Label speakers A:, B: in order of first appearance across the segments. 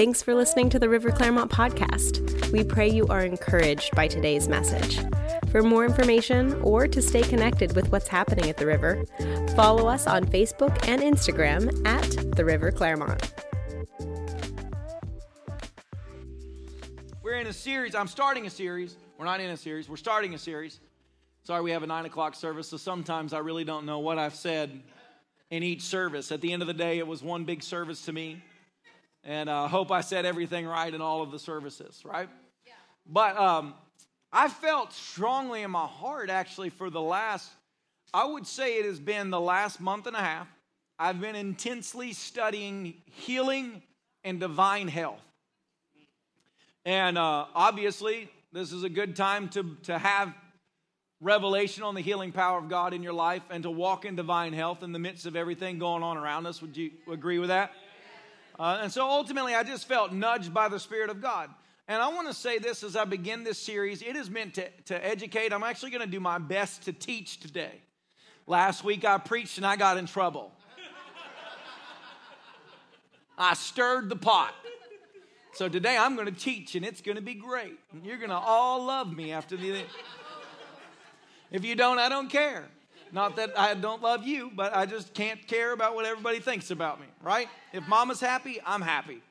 A: Thanks for listening to the River Clermont podcast. We pray you are encouraged by today's message. For more information or to stay connected with what's happening at the river, follow us on Facebook and Instagram at the River Clermont.
B: We're in a series. I'm starting a series. We're not in a series. We're starting a series. Sorry, we have a nine o'clock service, so sometimes I really don't know what I've said in each service. At the end of the day, it was one big service to me. And I uh, hope I said everything right in all of the services, right? Yeah. But um, I felt strongly in my heart, actually, for the last, I would say it has been the last month and a half. I've been intensely studying healing and divine health. And uh, obviously, this is a good time to, to have revelation on the healing power of God in your life and to walk in divine health in the midst of everything going on around us. Would you agree with that? Uh, and so ultimately, I just felt nudged by the Spirit of God. And I want to say this as I begin this series. It is meant to, to educate. I'm actually going to do my best to teach today. Last week I preached and I got in trouble. I stirred the pot. So today I'm going to teach and it's going to be great. You're going to all love me after the. If you don't, I don't care. Not that I don't love you, but I just can't care about what everybody thinks about me, right? If mama's happy, I'm happy.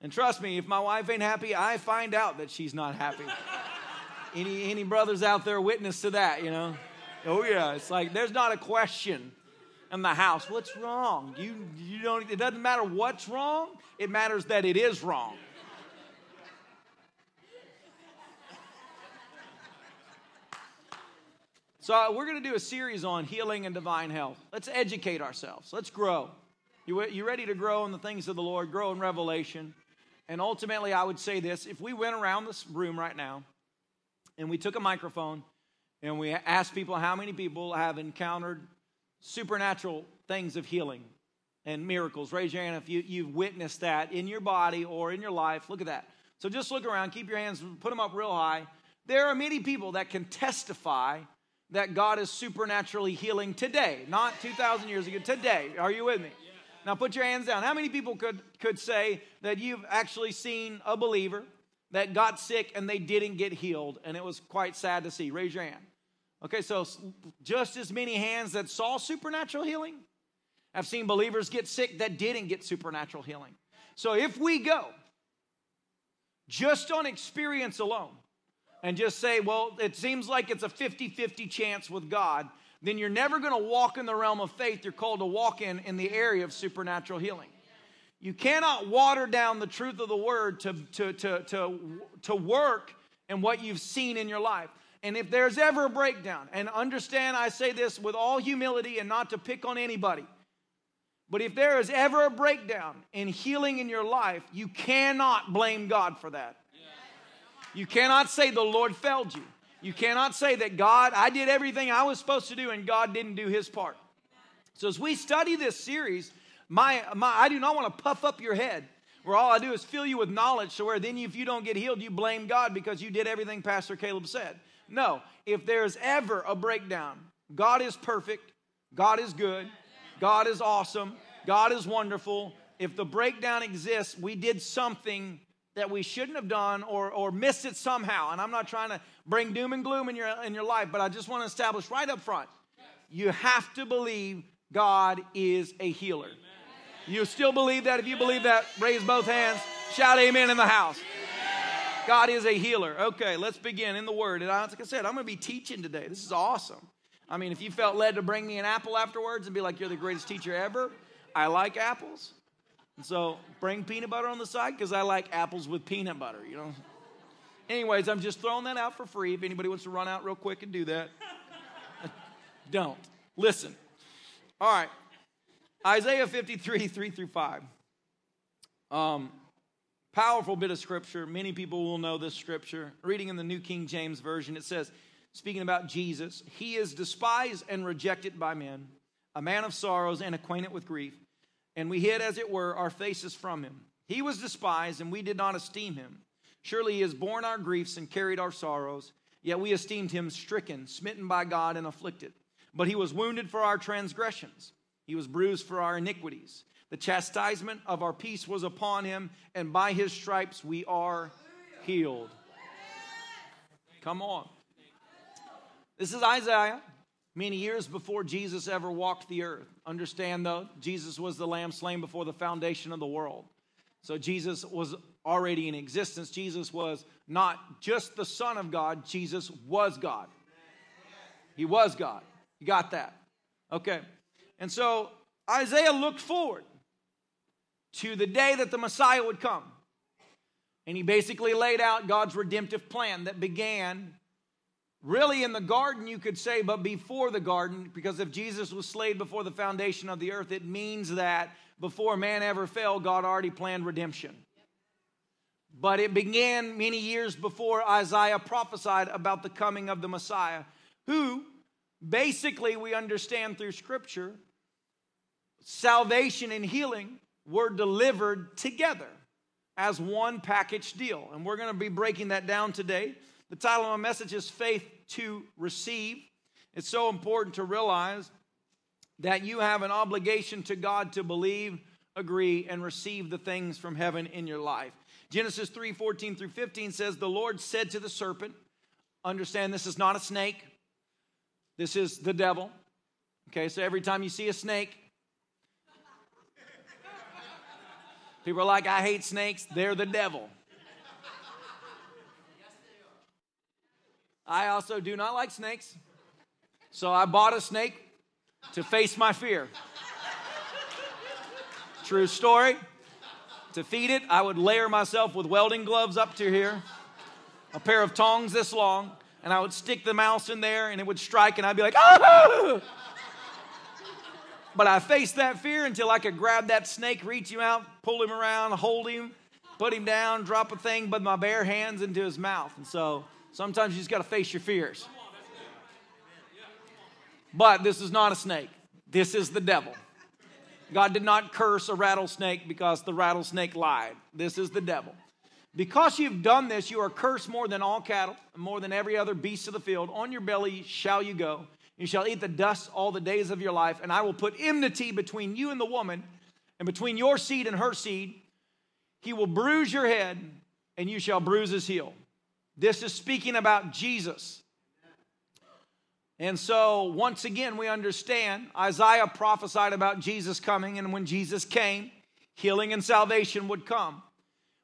B: And trust me, if my wife ain't happy, I find out that she's not happy. Any, any brothers out there witness to that, you know? Oh, yeah. It's like there's not a question in the house. What's wrong? You, you don't, it doesn't matter what's wrong, it matters that it is wrong. So, uh, we're going to do a series on healing and divine health. Let's educate ourselves. Let's grow. You, you ready to grow in the things of the Lord, grow in revelation? And ultimately, I would say this if we went around this room right now and we took a microphone and we asked people how many people have encountered supernatural things of healing and miracles, raise your hand if you, you've witnessed that in your body or in your life. Look at that. So just look around, keep your hands, put them up real high. There are many people that can testify that God is supernaturally healing today, not 2,000 years ago, today. Are you with me? Now put your hands down. How many people could, could say that you've actually seen a believer that got sick and they didn't get healed and it was quite sad to see? Raise your hand. Okay, so just as many hands that saw supernatural healing have seen believers get sick that didn't get supernatural healing. So if we go just on experience alone, and just say, well, it seems like it's a 50 50 chance with God, then you're never going to walk in the realm of faith you're called to walk in in the area of supernatural healing. You cannot water down the truth of the word to, to, to, to, to work in what you've seen in your life. And if there's ever a breakdown, and understand I say this with all humility and not to pick on anybody, but if there is ever a breakdown in healing in your life, you cannot blame God for that. You cannot say the Lord failed you. You cannot say that God, I did everything I was supposed to do and God didn't do his part. So as we study this series, my, my I do not want to puff up your head where all I do is fill you with knowledge so where then if you don't get healed, you blame God because you did everything Pastor Caleb said. No, if there's ever a breakdown, God is perfect, God is good, God is awesome, God is wonderful. If the breakdown exists, we did something that we shouldn't have done or, or missed it somehow. And I'm not trying to bring doom and gloom in your, in your life, but I just want to establish right up front you have to believe God is a healer. You still believe that? If you believe that, raise both hands. Shout amen in the house. God is a healer. Okay, let's begin in the word. And like I said, I'm going to be teaching today. This is awesome. I mean, if you felt led to bring me an apple afterwards and be like, you're the greatest teacher ever, I like apples. And so bring peanut butter on the side because I like apples with peanut butter, you know. Anyways, I'm just throwing that out for free. If anybody wants to run out real quick and do that, don't. Listen. All right. Isaiah 53, 3 through 5. Um, powerful bit of scripture. Many people will know this scripture. Reading in the New King James Version, it says, speaking about Jesus, He is despised and rejected by men, a man of sorrows and acquainted with grief and we hid, as it were, our faces from him. He was despised, and we did not esteem him. Surely he has borne our griefs and carried our sorrows, yet we esteemed him stricken, smitten by God, and afflicted. But he was wounded for our transgressions, he was bruised for our iniquities. The chastisement of our peace was upon him, and by his stripes we are healed. Come on. This is Isaiah, many years before Jesus ever walked the earth. Understand, though, Jesus was the lamb slain before the foundation of the world. So Jesus was already in existence. Jesus was not just the Son of God, Jesus was God. He was God. You got that? Okay. And so Isaiah looked forward to the day that the Messiah would come. And he basically laid out God's redemptive plan that began really in the garden, you could say, but before the garden, because if Jesus was slain before the foundation of the earth, it means that before man ever fell, God already planned redemption. But it began many years before Isaiah prophesied about the coming of the Messiah, who basically we understand through Scripture, salvation and healing were delivered together as one package deal. And we're going to be breaking that down today. The title of my message is Faith to Receive. It's so important to realize that you have an obligation to God to believe, agree, and receive the things from heaven in your life. Genesis 3 14 through 15 says, The Lord said to the serpent, Understand this is not a snake, this is the devil. Okay, so every time you see a snake, people are like, I hate snakes, they're the devil. I also do not like snakes, so I bought a snake to face my fear. True story. To feed it, I would layer myself with welding gloves up to here, a pair of tongs this long, and I would stick the mouse in there and it would strike, and I'd be like, ah! But I faced that fear until I could grab that snake, reach him out, pull him around, hold him, put him down, drop a thing with my bare hands into his mouth. And so sometimes you just got to face your fears. But this is not a snake, this is the devil. God did not curse a rattlesnake because the rattlesnake lied. This is the devil. Because you've done this, you are cursed more than all cattle, more than every other beast of the field. On your belly shall you go. You shall eat the dust all the days of your life, and I will put enmity between you and the woman, and between your seed and her seed. He will bruise your head, and you shall bruise his heel. This is speaking about Jesus. And so, once again, we understand Isaiah prophesied about Jesus coming, and when Jesus came, healing and salvation would come.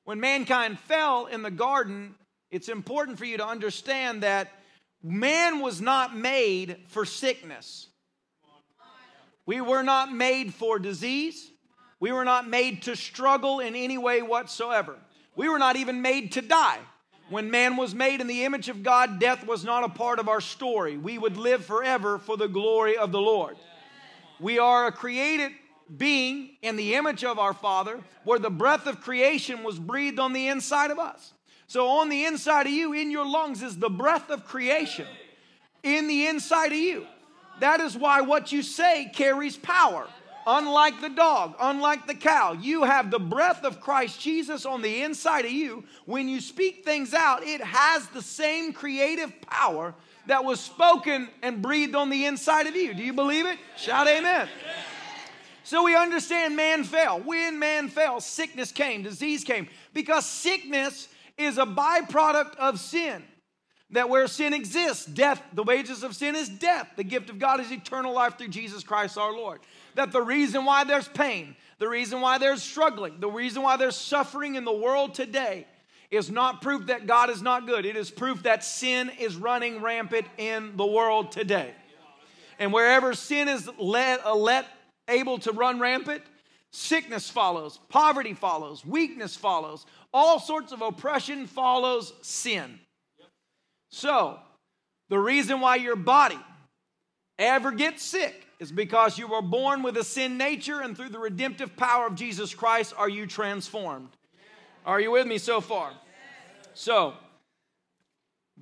B: When mankind fell in the garden, it's important for you to understand that man was not made for sickness. We were not made for disease. We were not made to struggle in any way whatsoever. We were not even made to die. When man was made in the image of God, death was not a part of our story. We would live forever for the glory of the Lord. We are a created being in the image of our Father, where the breath of creation was breathed on the inside of us. So, on the inside of you, in your lungs, is the breath of creation in the inside of you. That is why what you say carries power. Unlike the dog, unlike the cow, you have the breath of Christ Jesus on the inside of you. When you speak things out, it has the same creative power that was spoken and breathed on the inside of you. Do you believe it? Shout amen. So we understand man fell. When man fell, sickness came, disease came, because sickness is a byproduct of sin. That where sin exists, death, the wages of sin is death. The gift of God is eternal life through Jesus Christ our Lord that the reason why there's pain, the reason why there's struggling, the reason why there's suffering in the world today is not proof that God is not good. It is proof that sin is running rampant in the world today. And wherever sin is let, uh, let able to run rampant, sickness follows, poverty follows, weakness follows, all sorts of oppression follows sin. So, the reason why your body ever gets sick is because you were born with a sin nature, and through the redemptive power of Jesus Christ are you transformed. Are you with me so far? So,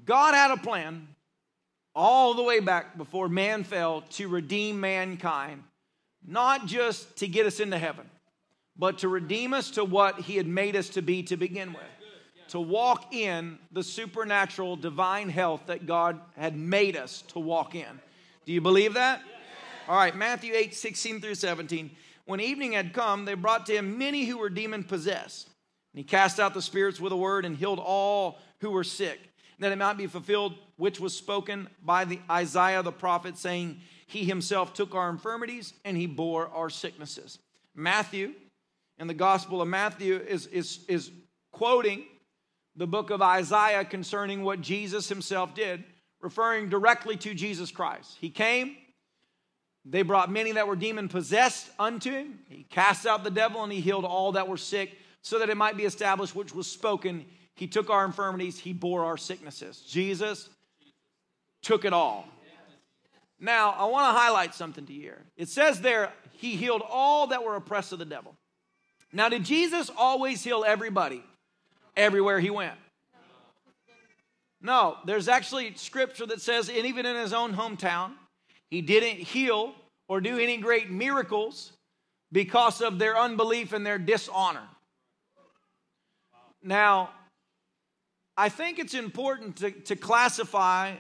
B: God had a plan all the way back before man fell to redeem mankind, not just to get us into heaven, but to redeem us to what He had made us to be to begin with. To walk in the supernatural divine health that God had made us to walk in. Do you believe that? All right, Matthew 8, 16 through 17. When evening had come, they brought to him many who were demon possessed. And he cast out the spirits with a word and healed all who were sick, that it might be fulfilled which was spoken by the Isaiah the prophet, saying, He himself took our infirmities and he bore our sicknesses. Matthew, in the Gospel of Matthew, is, is, is quoting the book of Isaiah concerning what Jesus himself did, referring directly to Jesus Christ. He came, they brought many that were demon possessed unto him. He cast out the devil and he healed all that were sick, so that it might be established which was spoken. He took our infirmities, he bore our sicknesses. Jesus took it all. Now, I want to highlight something to you here. It says there, he healed all that were oppressed of the devil. Now, did Jesus always heal everybody everywhere he went? No, there's actually scripture that says, and even in his own hometown, he didn't heal or do any great miracles because of their unbelief and their dishonor. Now, I think it's important to, to classify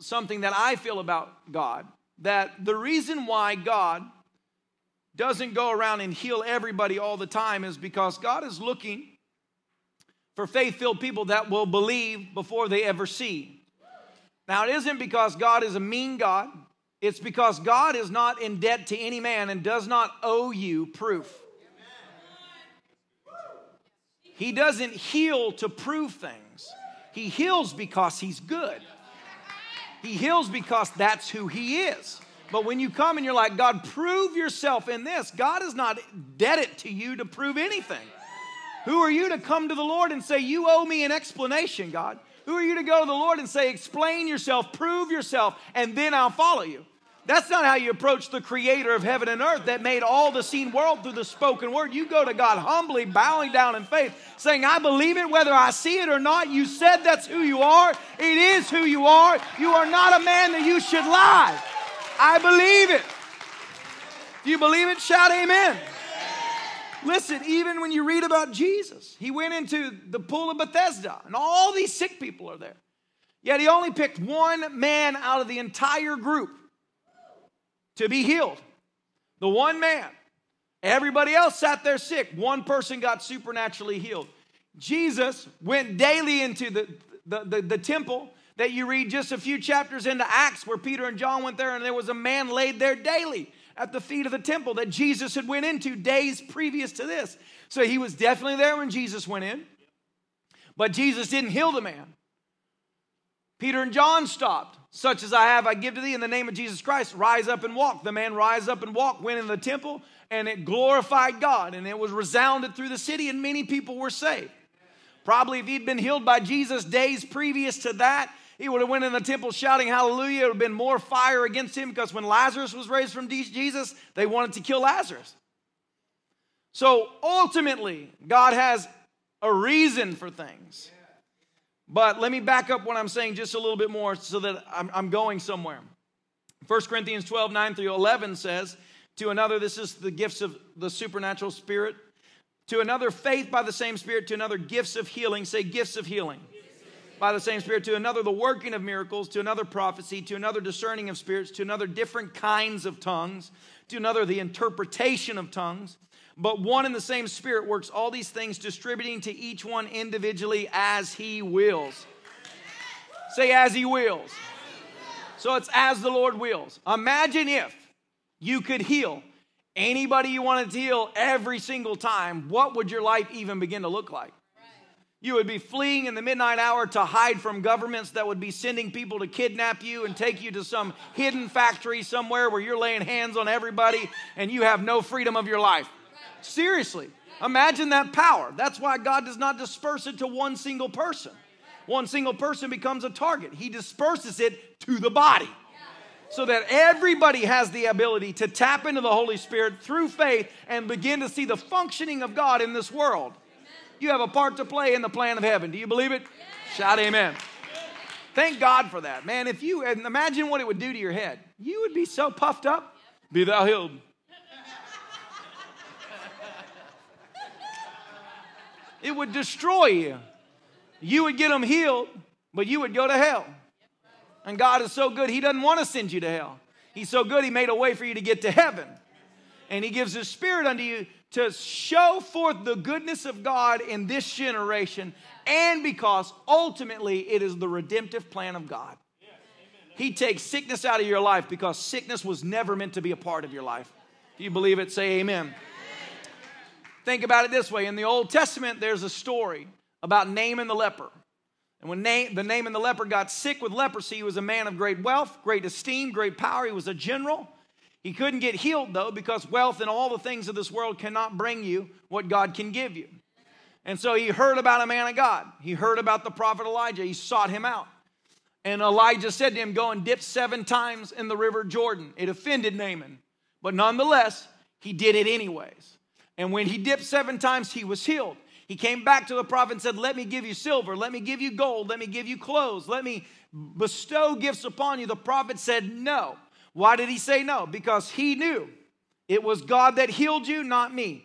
B: something that I feel about God that the reason why God doesn't go around and heal everybody all the time is because God is looking for faith filled people that will believe before they ever see. Now, it isn't because God is a mean God, it's because God is not in debt to any man and does not owe you proof. He doesn't heal to prove things, He heals because He's good. He heals because that's who He is. But when you come and you're like, God, prove yourself in this, God is not debted to you to prove anything. Who are you to come to the Lord and say, You owe me an explanation, God? Who are you to go to the Lord and say, Explain yourself, prove yourself, and then I'll follow you? That's not how you approach the creator of heaven and earth that made all the seen world through the spoken word. You go to God humbly, bowing down in faith, saying, I believe it whether I see it or not. You said that's who you are. It is who you are. You are not a man that you should lie. I believe it. Do you believe it? Shout amen. Listen, even when you read about Jesus, he went into the pool of Bethesda, and all these sick people are there. Yet he only picked one man out of the entire group to be healed. The one man. Everybody else sat there sick. One person got supernaturally healed. Jesus went daily into the, the, the, the temple that you read just a few chapters into Acts where Peter and John went there and there was a man laid there daily at the feet of the temple that Jesus had went into days previous to this. So he was definitely there when Jesus went in. But Jesus didn't heal the man. Peter and John stopped. Such as I have, I give to thee in the name of Jesus Christ. Rise up and walk. The man rise up and walk, went in the temple, and it glorified God. And it was resounded through the city, and many people were saved. Probably if he'd been healed by Jesus days previous to that, he would have went in the temple shouting hallelujah. It would have been more fire against him because when Lazarus was raised from Jesus, they wanted to kill Lazarus. So ultimately, God has a reason for things. But let me back up what I'm saying just a little bit more so that I'm, I'm going somewhere. 1 Corinthians 12, 9 through 11 says, To another, this is the gifts of the supernatural spirit. To another, faith by the same spirit. To another, gifts of healing. Say, gifts of healing by the same Spirit, to another, the working of miracles, to another, prophecy, to another, discerning of spirits, to another, different kinds of tongues, to another, the interpretation of tongues. But one and the same Spirit works all these things, distributing to each one individually as He wills. Say, as He wills. So it's as the Lord wills. Imagine if you could heal anybody you wanted to heal every single time. What would your life even begin to look like? You would be fleeing in the midnight hour to hide from governments that would be sending people to kidnap you and take you to some hidden factory somewhere where you're laying hands on everybody and you have no freedom of your life. Seriously, imagine that power. That's why God does not disperse it to one single person. One single person becomes a target, He disperses it to the body so that everybody has the ability to tap into the Holy Spirit through faith and begin to see the functioning of God in this world. You have a part to play in the plan of heaven. Do you believe it? Shout amen. Thank God for that. Man, if you and imagine what it would do to your head, you would be so puffed up. Be thou healed. it would destroy you. You would get them healed, but you would go to hell. And God is so good, He doesn't want to send you to hell. He's so good, He made a way for you to get to heaven. And he gives his spirit unto you to show forth the goodness of God in this generation, and because ultimately it is the redemptive plan of God. He takes sickness out of your life because sickness was never meant to be a part of your life. If you believe it, say amen. Think about it this way in the Old Testament, there's a story about Naaman the leper. And when Na- the Naaman the leper got sick with leprosy, he was a man of great wealth, great esteem, great power. He was a general. He couldn't get healed, though, because wealth and all the things of this world cannot bring you what God can give you. And so he heard about a man of God. He heard about the prophet Elijah. He sought him out. And Elijah said to him, Go and dip seven times in the river Jordan. It offended Naaman. But nonetheless, he did it anyways. And when he dipped seven times, he was healed. He came back to the prophet and said, Let me give you silver, let me give you gold, let me give you clothes, let me bestow gifts upon you. The prophet said, No. Why did he say no? Because he knew it was God that healed you, not me.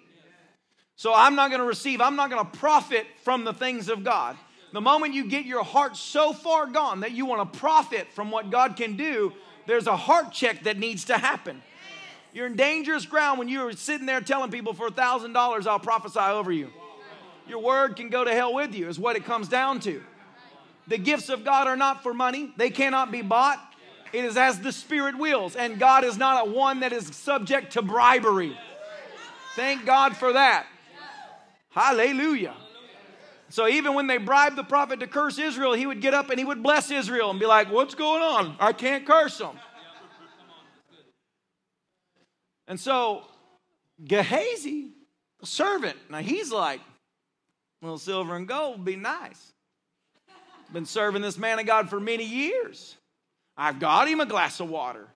B: So I'm not going to receive, I'm not going to profit from the things of God. The moment you get your heart so far gone that you want to profit from what God can do, there's a heart check that needs to happen. You're in dangerous ground when you're sitting there telling people for a $1,000 I'll prophesy over you. Your word can go to hell with you, is what it comes down to. The gifts of God are not for money, they cannot be bought. It is as the Spirit wills, and God is not a one that is subject to bribery. Thank God for that. Hallelujah. So even when they bribed the prophet to curse Israel, he would get up and he would bless Israel and be like, What's going on? I can't curse them. And so Gehazi, the servant, now he's like, a little silver and gold would be nice. Been serving this man of God for many years. I've got him a glass of water.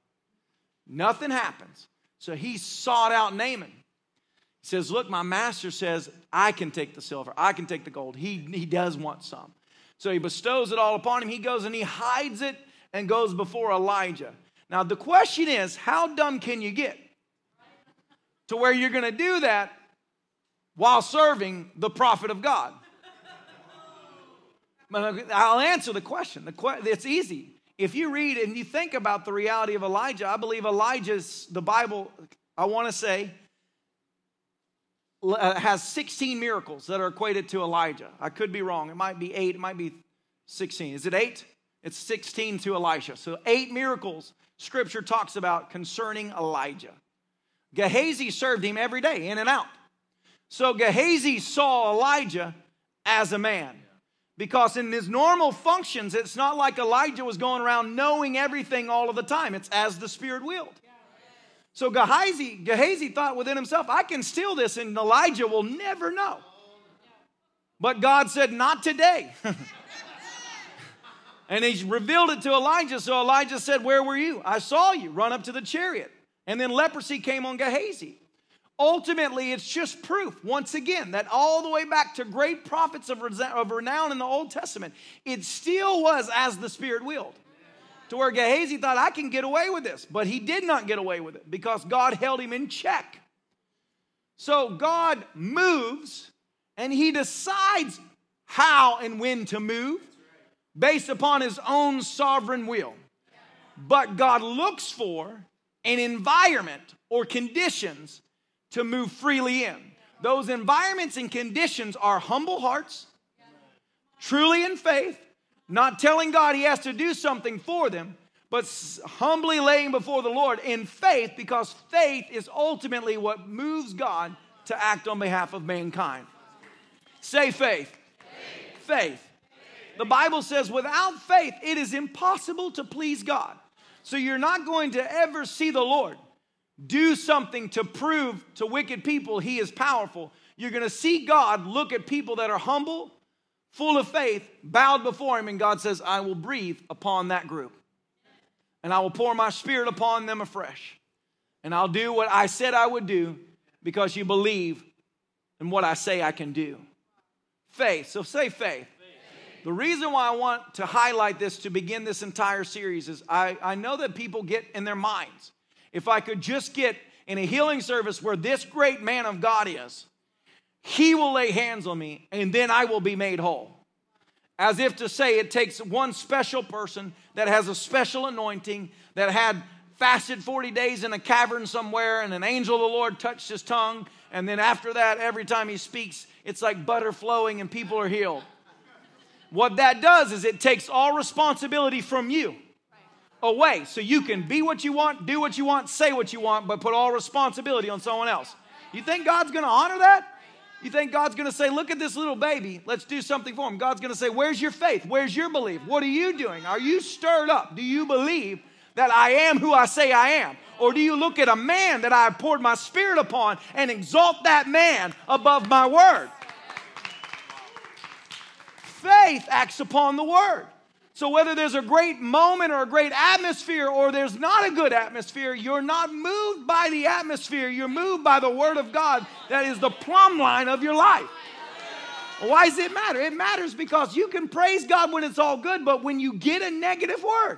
B: Nothing happens. So he sought out Naaman. He says, Look, my master says, I can take the silver, I can take the gold. He, he does want some. So he bestows it all upon him. He goes and he hides it and goes before Elijah. Now, the question is, how dumb can you get? To where you're going to do that while serving the prophet of God. I'll answer the question. The que- it's easy if you read and you think about the reality of Elijah, I believe Elijah's, the Bible, I want to say, uh, has 16 miracles that are equated to Elijah. I could be wrong. It might be eight, it might be 16. Is it eight? It's 16 to Elisha. So, eight miracles scripture talks about concerning Elijah. Gehazi served him every day, in and out. So, Gehazi saw Elijah as a man. Because in his normal functions, it's not like Elijah was going around knowing everything all of the time. It's as the Spirit willed. So Gehazi, Gehazi thought within himself, I can steal this and Elijah will never know. But God said, Not today. and he revealed it to Elijah. So Elijah said, Where were you? I saw you run up to the chariot. And then leprosy came on Gehazi. Ultimately, it's just proof, once again, that all the way back to great prophets of, renown in the Old Testament, it still was as the Spirit willed. To where Gehazi thought, I can get away with this. But he did not get away with it because God held him in check. So God moves and he decides how and when to move based upon his own sovereign will. But God looks for an environment or conditions to move freely in. Those environments and conditions are humble hearts, truly in faith, not telling God He has to do something for them, but humbly laying before the Lord in faith because faith is ultimately what moves God to act on behalf of mankind. Say faith. Faith. faith. The Bible says without faith, it is impossible to please God. So you're not going to ever see the Lord do something to prove to wicked people he is powerful, you're going to see God look at people that are humble, full of faith, bowed before him, and God says, I will breathe upon that group. And I will pour my spirit upon them afresh. And I'll do what I said I would do because you believe in what I say I can do. Faith. So say faith. The reason why I want to highlight this to begin this entire series is I, I know that people get in their minds if I could just get in a healing service where this great man of God is, he will lay hands on me and then I will be made whole. As if to say it takes one special person that has a special anointing, that had fasted 40 days in a cavern somewhere, and an angel of the Lord touched his tongue. And then after that, every time he speaks, it's like butter flowing and people are healed. What that does is it takes all responsibility from you away so you can be what you want, do what you want, say what you want, but put all responsibility on someone else. You think God's gonna honor that? You think God's gonna say, Look at this little baby, let's do something for him? God's gonna say, Where's your faith? Where's your belief? What are you doing? Are you stirred up? Do you believe that I am who I say I am? Or do you look at a man that I have poured my spirit upon and exalt that man above my word? Faith acts upon the word. So, whether there's a great moment or a great atmosphere or there's not a good atmosphere, you're not moved by the atmosphere. You're moved by the Word of God that is the plumb line of your life. Why does it matter? It matters because you can praise God when it's all good, but when you get a negative word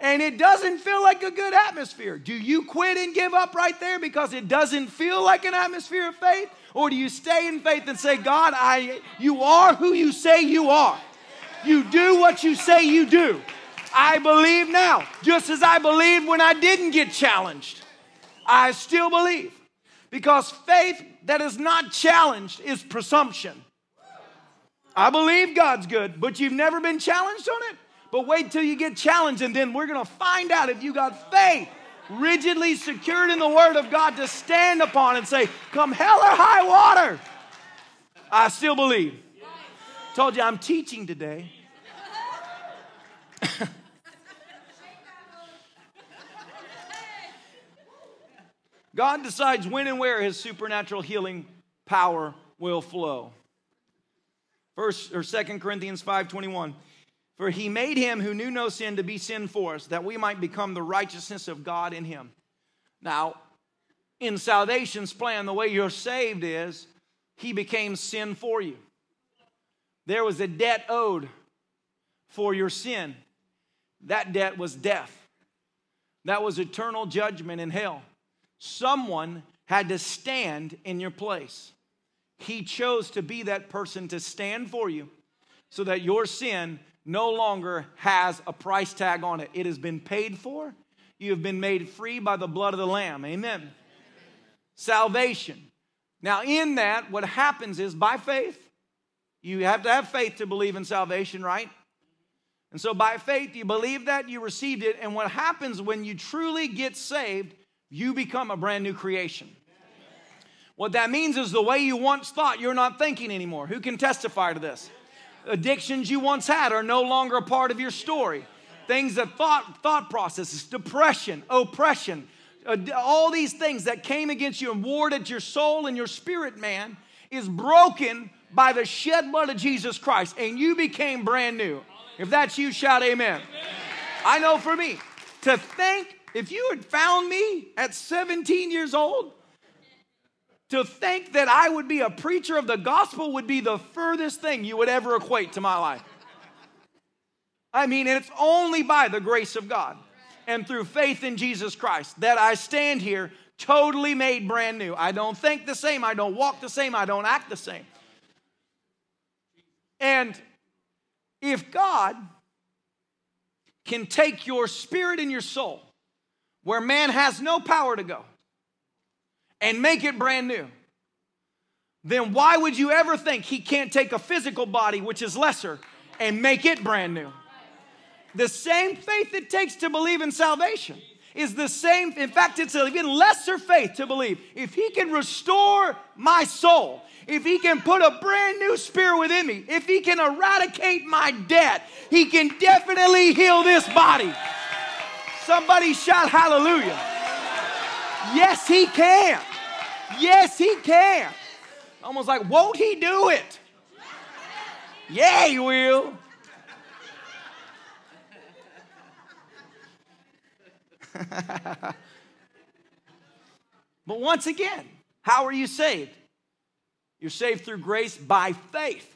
B: and it doesn't feel like a good atmosphere, do you quit and give up right there because it doesn't feel like an atmosphere of faith? Or do you stay in faith and say, God, I, you are who you say you are? You do what you say you do. I believe now, just as I believed when I didn't get challenged. I still believe. Because faith that is not challenged is presumption. I believe God's good, but you've never been challenged on it. But wait till you get challenged, and then we're going to find out if you got faith rigidly secured in the Word of God to stand upon and say, Come hell or high water. I still believe. Told you I'm teaching today. God decides when and where his supernatural healing power will flow. First or Second Corinthians 5:21. For he made him who knew no sin to be sin for us, that we might become the righteousness of God in him. Now, in salvation's plan, the way you're saved is he became sin for you. There was a debt owed for your sin. That debt was death. That was eternal judgment in hell. Someone had to stand in your place. He chose to be that person to stand for you so that your sin no longer has a price tag on it. It has been paid for. You have been made free by the blood of the Lamb. Amen. Salvation. Now, in that, what happens is by faith, you have to have faith to believe in salvation, right? And so by faith, you believe that, you received it. And what happens when you truly get saved, you become a brand new creation. What that means is the way you once thought, you're not thinking anymore. Who can testify to this? Addictions you once had are no longer a part of your story. Things that thought, thought processes, depression, oppression, all these things that came against you and warred at your soul and your spirit, man, is broken by the shed blood of Jesus Christ, and you became brand new. If that's you, shout amen. I know for me, to think if you had found me at 17 years old, to think that I would be a preacher of the gospel would be the furthest thing you would ever equate to my life. I mean, it's only by the grace of God and through faith in Jesus Christ that I stand here totally made brand new. I don't think the same, I don't walk the same, I don't act the same. And if God can take your spirit and your soul where man has no power to go and make it brand new, then why would you ever think he can't take a physical body, which is lesser, and make it brand new? The same faith it takes to believe in salvation is the same. In fact, it's even lesser faith to believe. If he can restore my soul, if he can put a brand new spirit within me, if he can eradicate my debt, he can definitely heal this body. Somebody shout hallelujah. Yes, he can. Yes, he can. Almost like, won't he do it? Yeah, he will. But once again, how are you saved? You're saved through grace by faith.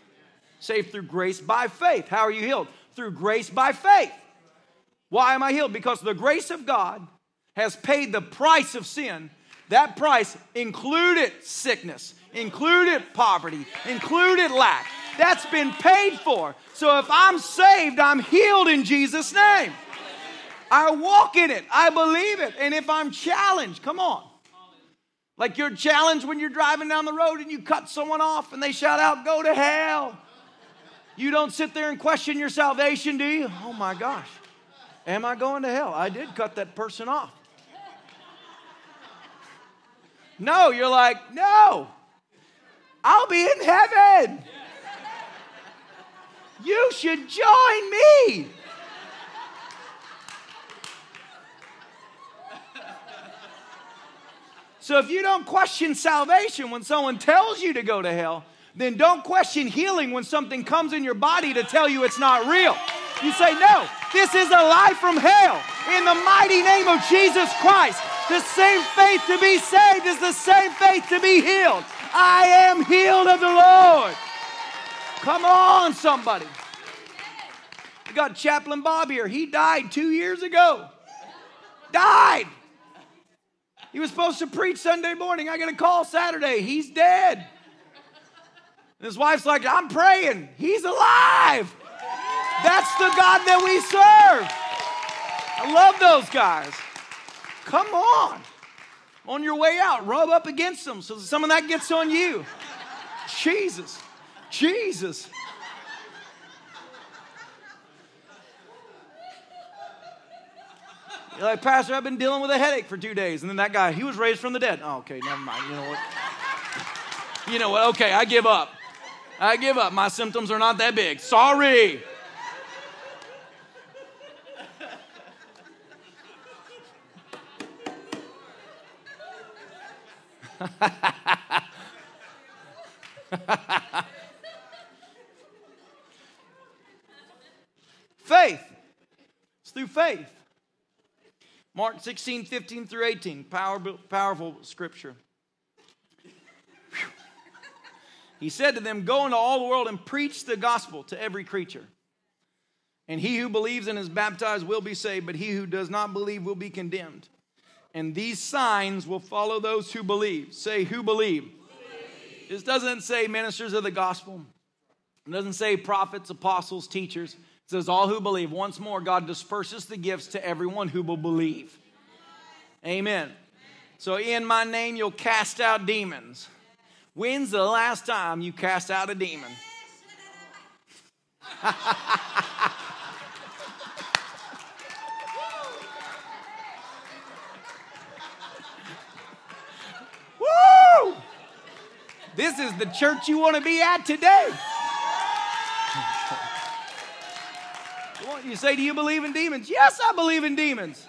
B: Saved through grace by faith. How are you healed? Through grace by faith. Why am I healed? Because the grace of God has paid the price of sin. That price included sickness, included poverty, included lack. That's been paid for. So if I'm saved, I'm healed in Jesus' name. I walk in it. I believe it. And if I'm challenged, come on. Like you're challenged when you're driving down the road and you cut someone off and they shout out, Go to hell. You don't sit there and question your salvation, do you? Oh my gosh. Am I going to hell? I did cut that person off. No, you're like, No, I'll be in heaven. You should join me. So if you don't question salvation when someone tells you to go to hell, then don't question healing when something comes in your body to tell you it's not real. You say, No, this is a lie from hell. In the mighty name of Jesus Christ, the same faith to be saved is the same faith to be healed. I am healed of the Lord. Come on, somebody. We got Chaplain Bob here. He died two years ago. Died. He was supposed to preach Sunday morning. I get a call Saturday. He's dead. And his wife's like, I'm praying. He's alive. That's the God that we serve. I love those guys. Come on. On your way out, rub up against them so some of that gets on you. Jesus. Jesus. You're like, Pastor, I've been dealing with a headache for two days. And then that guy, he was raised from the dead. Oh, okay, never mind. You know what? You know what? Okay, I give up. I give up. My symptoms are not that big. Sorry. faith. It's through faith. Mark 16, 15 through 18. Powerful, powerful scripture. He said to them, Go into all the world and preach the gospel to every creature. And he who believes and is baptized will be saved, but he who does not believe will be condemned. And these signs will follow those who believe. Say, who believe? believe. This doesn't say ministers of the gospel. It doesn't say prophets, apostles, teachers says, All who believe. Once more, God disperses the gifts to everyone who will believe. Amen. So, in my name, you'll cast out demons. When's the last time you cast out a demon? Woo! This is the church you want to be at today. You say, Do you believe in demons? Yes, I believe in demons.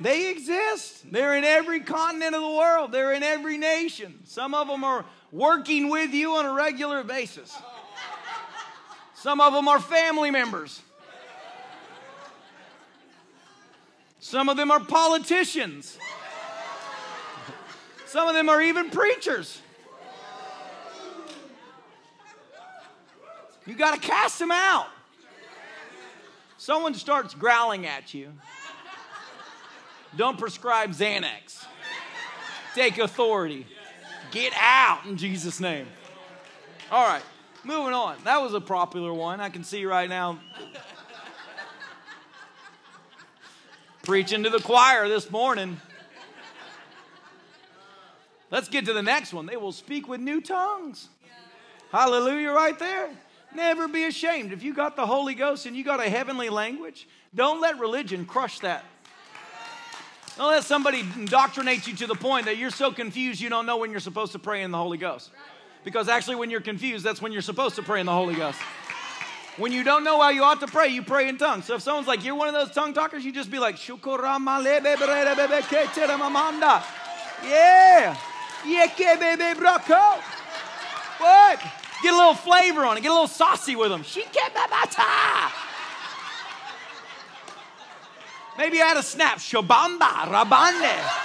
B: They exist. They're in every continent of the world, they're in every nation. Some of them are working with you on a regular basis, some of them are family members. Some of them are politicians. Some of them are even preachers. You got to cast them out someone starts growling at you, don't prescribe Xanax. Take authority. Get out in Jesus' name. All right, moving on. That was a popular one. I can see right now. Preaching to the choir this morning. Let's get to the next one. They will speak with new tongues. Hallelujah, right there. Never be ashamed. If you got the Holy Ghost and you got a heavenly language, don't let religion crush that. Don't let somebody indoctrinate you to the point that you're so confused you don't know when you're supposed to pray in the Holy Ghost. Because actually, when you're confused, that's when you're supposed to pray in the Holy Ghost. When you don't know how you ought to pray, you pray in tongues. So if someone's like, you're one of those tongue talkers, you just be like, yeah. What? Get a little flavor on it. Get a little saucy with them. Maybe add a snap. Shabamba, rabande.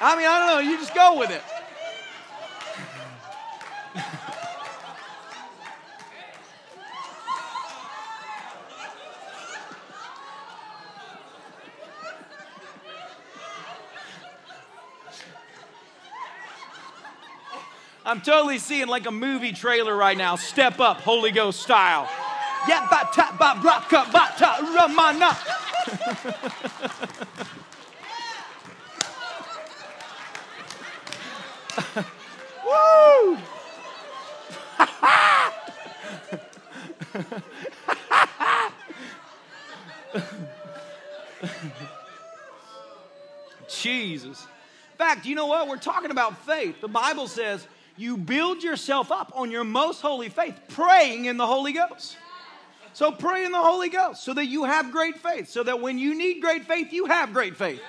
B: I mean, I don't know. You just go with it. I'm totally seeing like a movie trailer right now. Step up, Holy Ghost style. Yeah, bata, ba, braka, bata, ramana. Woo! Jesus. In fact, you know what? We're talking about faith. The Bible says you build yourself up on your most holy faith, praying in the Holy Ghost. So pray in the Holy Ghost so that you have great faith, so that when you need great faith, you have great faith.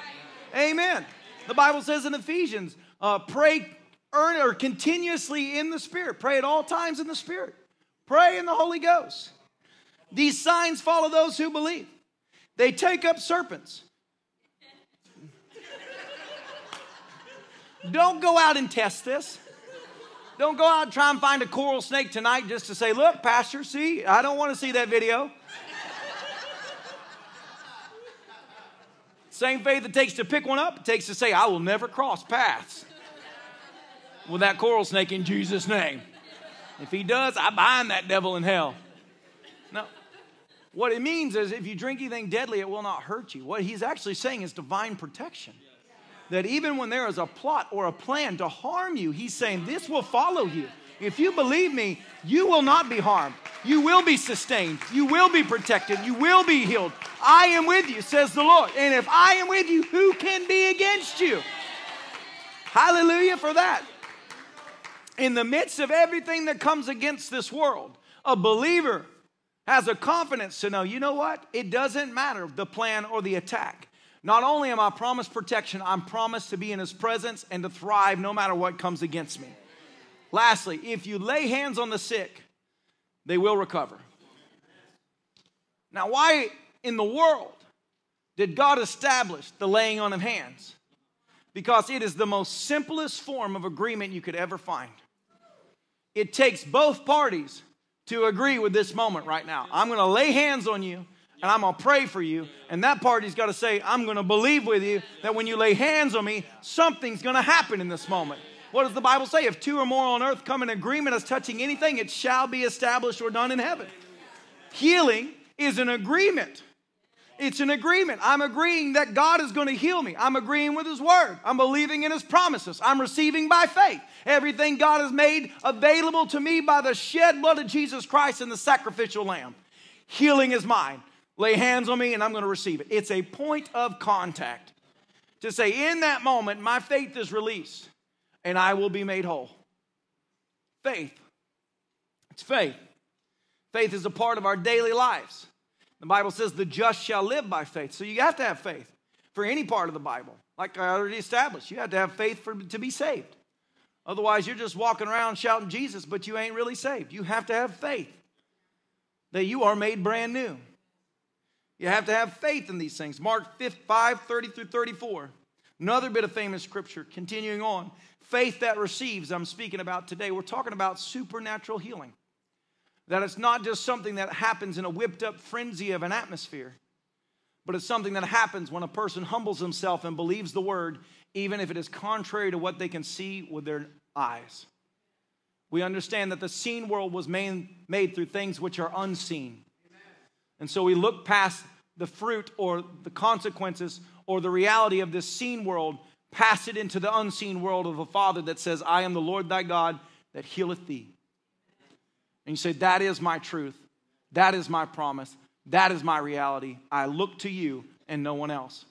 B: Amen. The Bible says in Ephesians, uh, pray earn or continuously in the Spirit. Pray at all times in the Spirit. Pray in the Holy Ghost. These signs follow those who believe. They take up serpents. Don't go out and test this. Don't go out and try and find a coral snake tonight just to say, look, Pastor, see, I don't want to see that video. Same faith it takes to pick one up, it takes to say, I will never cross paths with that coral snake in Jesus' name. If he does, I bind that devil in hell. No. What it means is if you drink anything deadly, it will not hurt you. What he's actually saying is divine protection that even when there is a plot or a plan to harm you, he's saying, This will follow you. If you believe me, you will not be harmed. You will be sustained. You will be protected. You will be healed. I am with you, says the Lord. And if I am with you, who can be against you? Hallelujah for that. In the midst of everything that comes against this world, a believer has a confidence to know, you know what? It doesn't matter the plan or the attack. Not only am I promised protection, I'm promised to be in his presence and to thrive no matter what comes against me. Lastly, if you lay hands on the sick, they will recover. Now, why in the world did God establish the laying on of hands? Because it is the most simplest form of agreement you could ever find. It takes both parties to agree with this moment right now. I'm going to lay hands on you and I'm going to pray for you. And that party's got to say, I'm going to believe with you that when you lay hands on me, something's going to happen in this moment. What does the Bible say? If two or more on earth come in agreement as touching anything, it shall be established or done in heaven. Healing is an agreement. It's an agreement. I'm agreeing that God is going to heal me. I'm agreeing with His word. I'm believing in His promises. I'm receiving by faith. Everything God has made available to me by the shed blood of Jesus Christ and the sacrificial lamb. Healing is mine lay hands on me and I'm going to receive it. It's a point of contact to say, in that moment, my faith is released and I will be made whole. Faith. It's faith. Faith is a part of our daily lives. The Bible says the just shall live by faith. So you have to have faith for any part of the Bible. Like I already established, you have to have faith for, to be saved. Otherwise, you're just walking around shouting Jesus, but you ain't really saved. You have to have faith that you are made brand new. You have to have faith in these things. Mark 5 30 through 34. Another bit of famous scripture, continuing on. Faith that receives, I'm speaking about today. We're talking about supernatural healing. That it's not just something that happens in a whipped up frenzy of an atmosphere, but it's something that happens when a person humbles himself and believes the word, even if it is contrary to what they can see with their eyes. We understand that the seen world was made, made through things which are unseen. And so we look past the fruit or the consequences or the reality of this seen world, pass it into the unseen world of a Father that says, I am the Lord thy God that healeth thee. And you say, That is my truth. That is my promise. That is my reality. I look to you and no one else.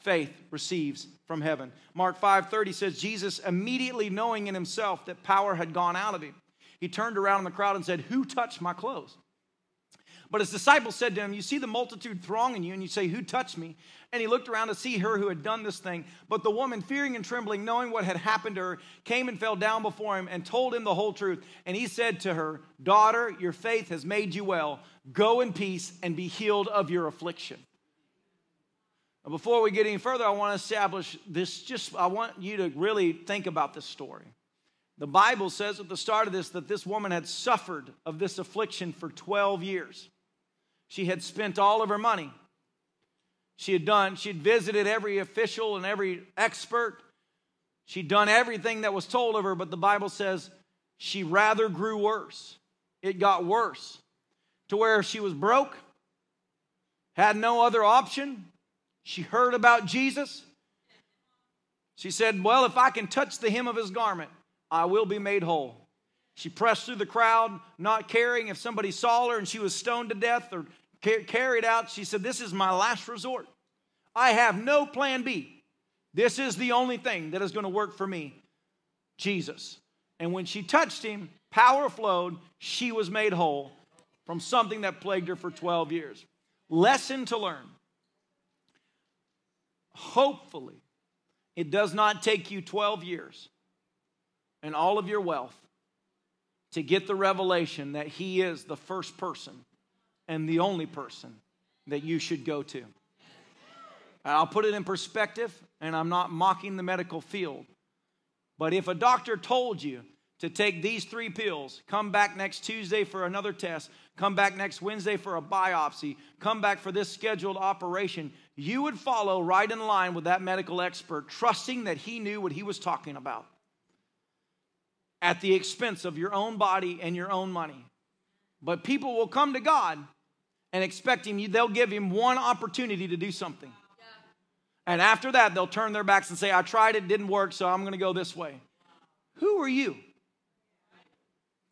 B: Faith receives from heaven. Mark 5:30 says Jesus immediately knowing in himself that power had gone out of him. He turned around in the crowd and said, "Who touched my clothes?" But his disciples said to him, You see the multitude thronging you, and you say, Who touched me? And he looked around to see her who had done this thing. But the woman, fearing and trembling, knowing what had happened to her, came and fell down before him and told him the whole truth. And he said to her, Daughter, your faith has made you well. Go in peace and be healed of your affliction. Now, before we get any further, I want to establish this. Just, I want you to really think about this story. The Bible says at the start of this that this woman had suffered of this affliction for 12 years. She had spent all of her money. She had done, she'd visited every official and every expert. She'd done everything that was told of her, but the Bible says she rather grew worse. It got worse to where she was broke, had no other option. She heard about Jesus. She said, Well, if I can touch the hem of his garment, I will be made whole. She pressed through the crowd, not caring if somebody saw her and she was stoned to death or carried out. She said, This is my last resort. I have no plan B. This is the only thing that is going to work for me Jesus. And when she touched him, power flowed. She was made whole from something that plagued her for 12 years. Lesson to learn. Hopefully, it does not take you 12 years and all of your wealth to get the revelation that He is the first person and the only person that you should go to. I'll put it in perspective, and I'm not mocking the medical field. But if a doctor told you to take these three pills, come back next Tuesday for another test, come back next Wednesday for a biopsy, come back for this scheduled operation, you would follow right in line with that medical expert, trusting that he knew what he was talking about at the expense of your own body and your own money. But people will come to God and expect him, they'll give him one opportunity to do something. And after that, they'll turn their backs and say, I tried it, didn't work, so I'm going to go this way. Who are you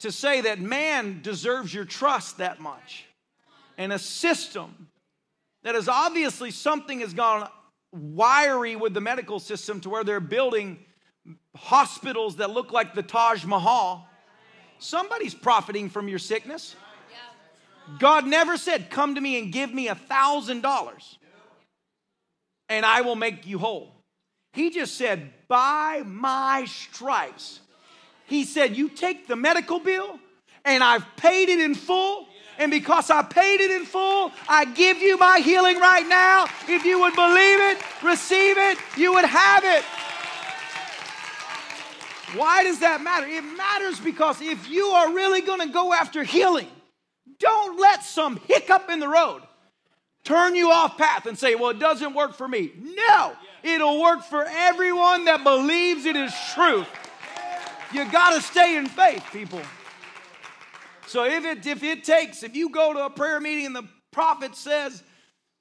B: to say that man deserves your trust that much? And a system that is obviously something has gone wiry with the medical system to where they're building hospitals that look like the Taj Mahal. Somebody's profiting from your sickness. God never said, Come to me and give me a thousand dollars and I will make you whole. He just said, By my stripes. He said, You take the medical bill and I've paid it in full. And because I paid it in full, I give you my healing right now. If you would believe it, receive it, you would have it. Why does that matter? It matters because if you are really going to go after healing, don't let some hiccup in the road turn you off path and say, well, it doesn't work for me. No, it'll work for everyone that believes it is truth. You got to stay in faith, people. So if it, if it takes, if you go to a prayer meeting and the prophet says,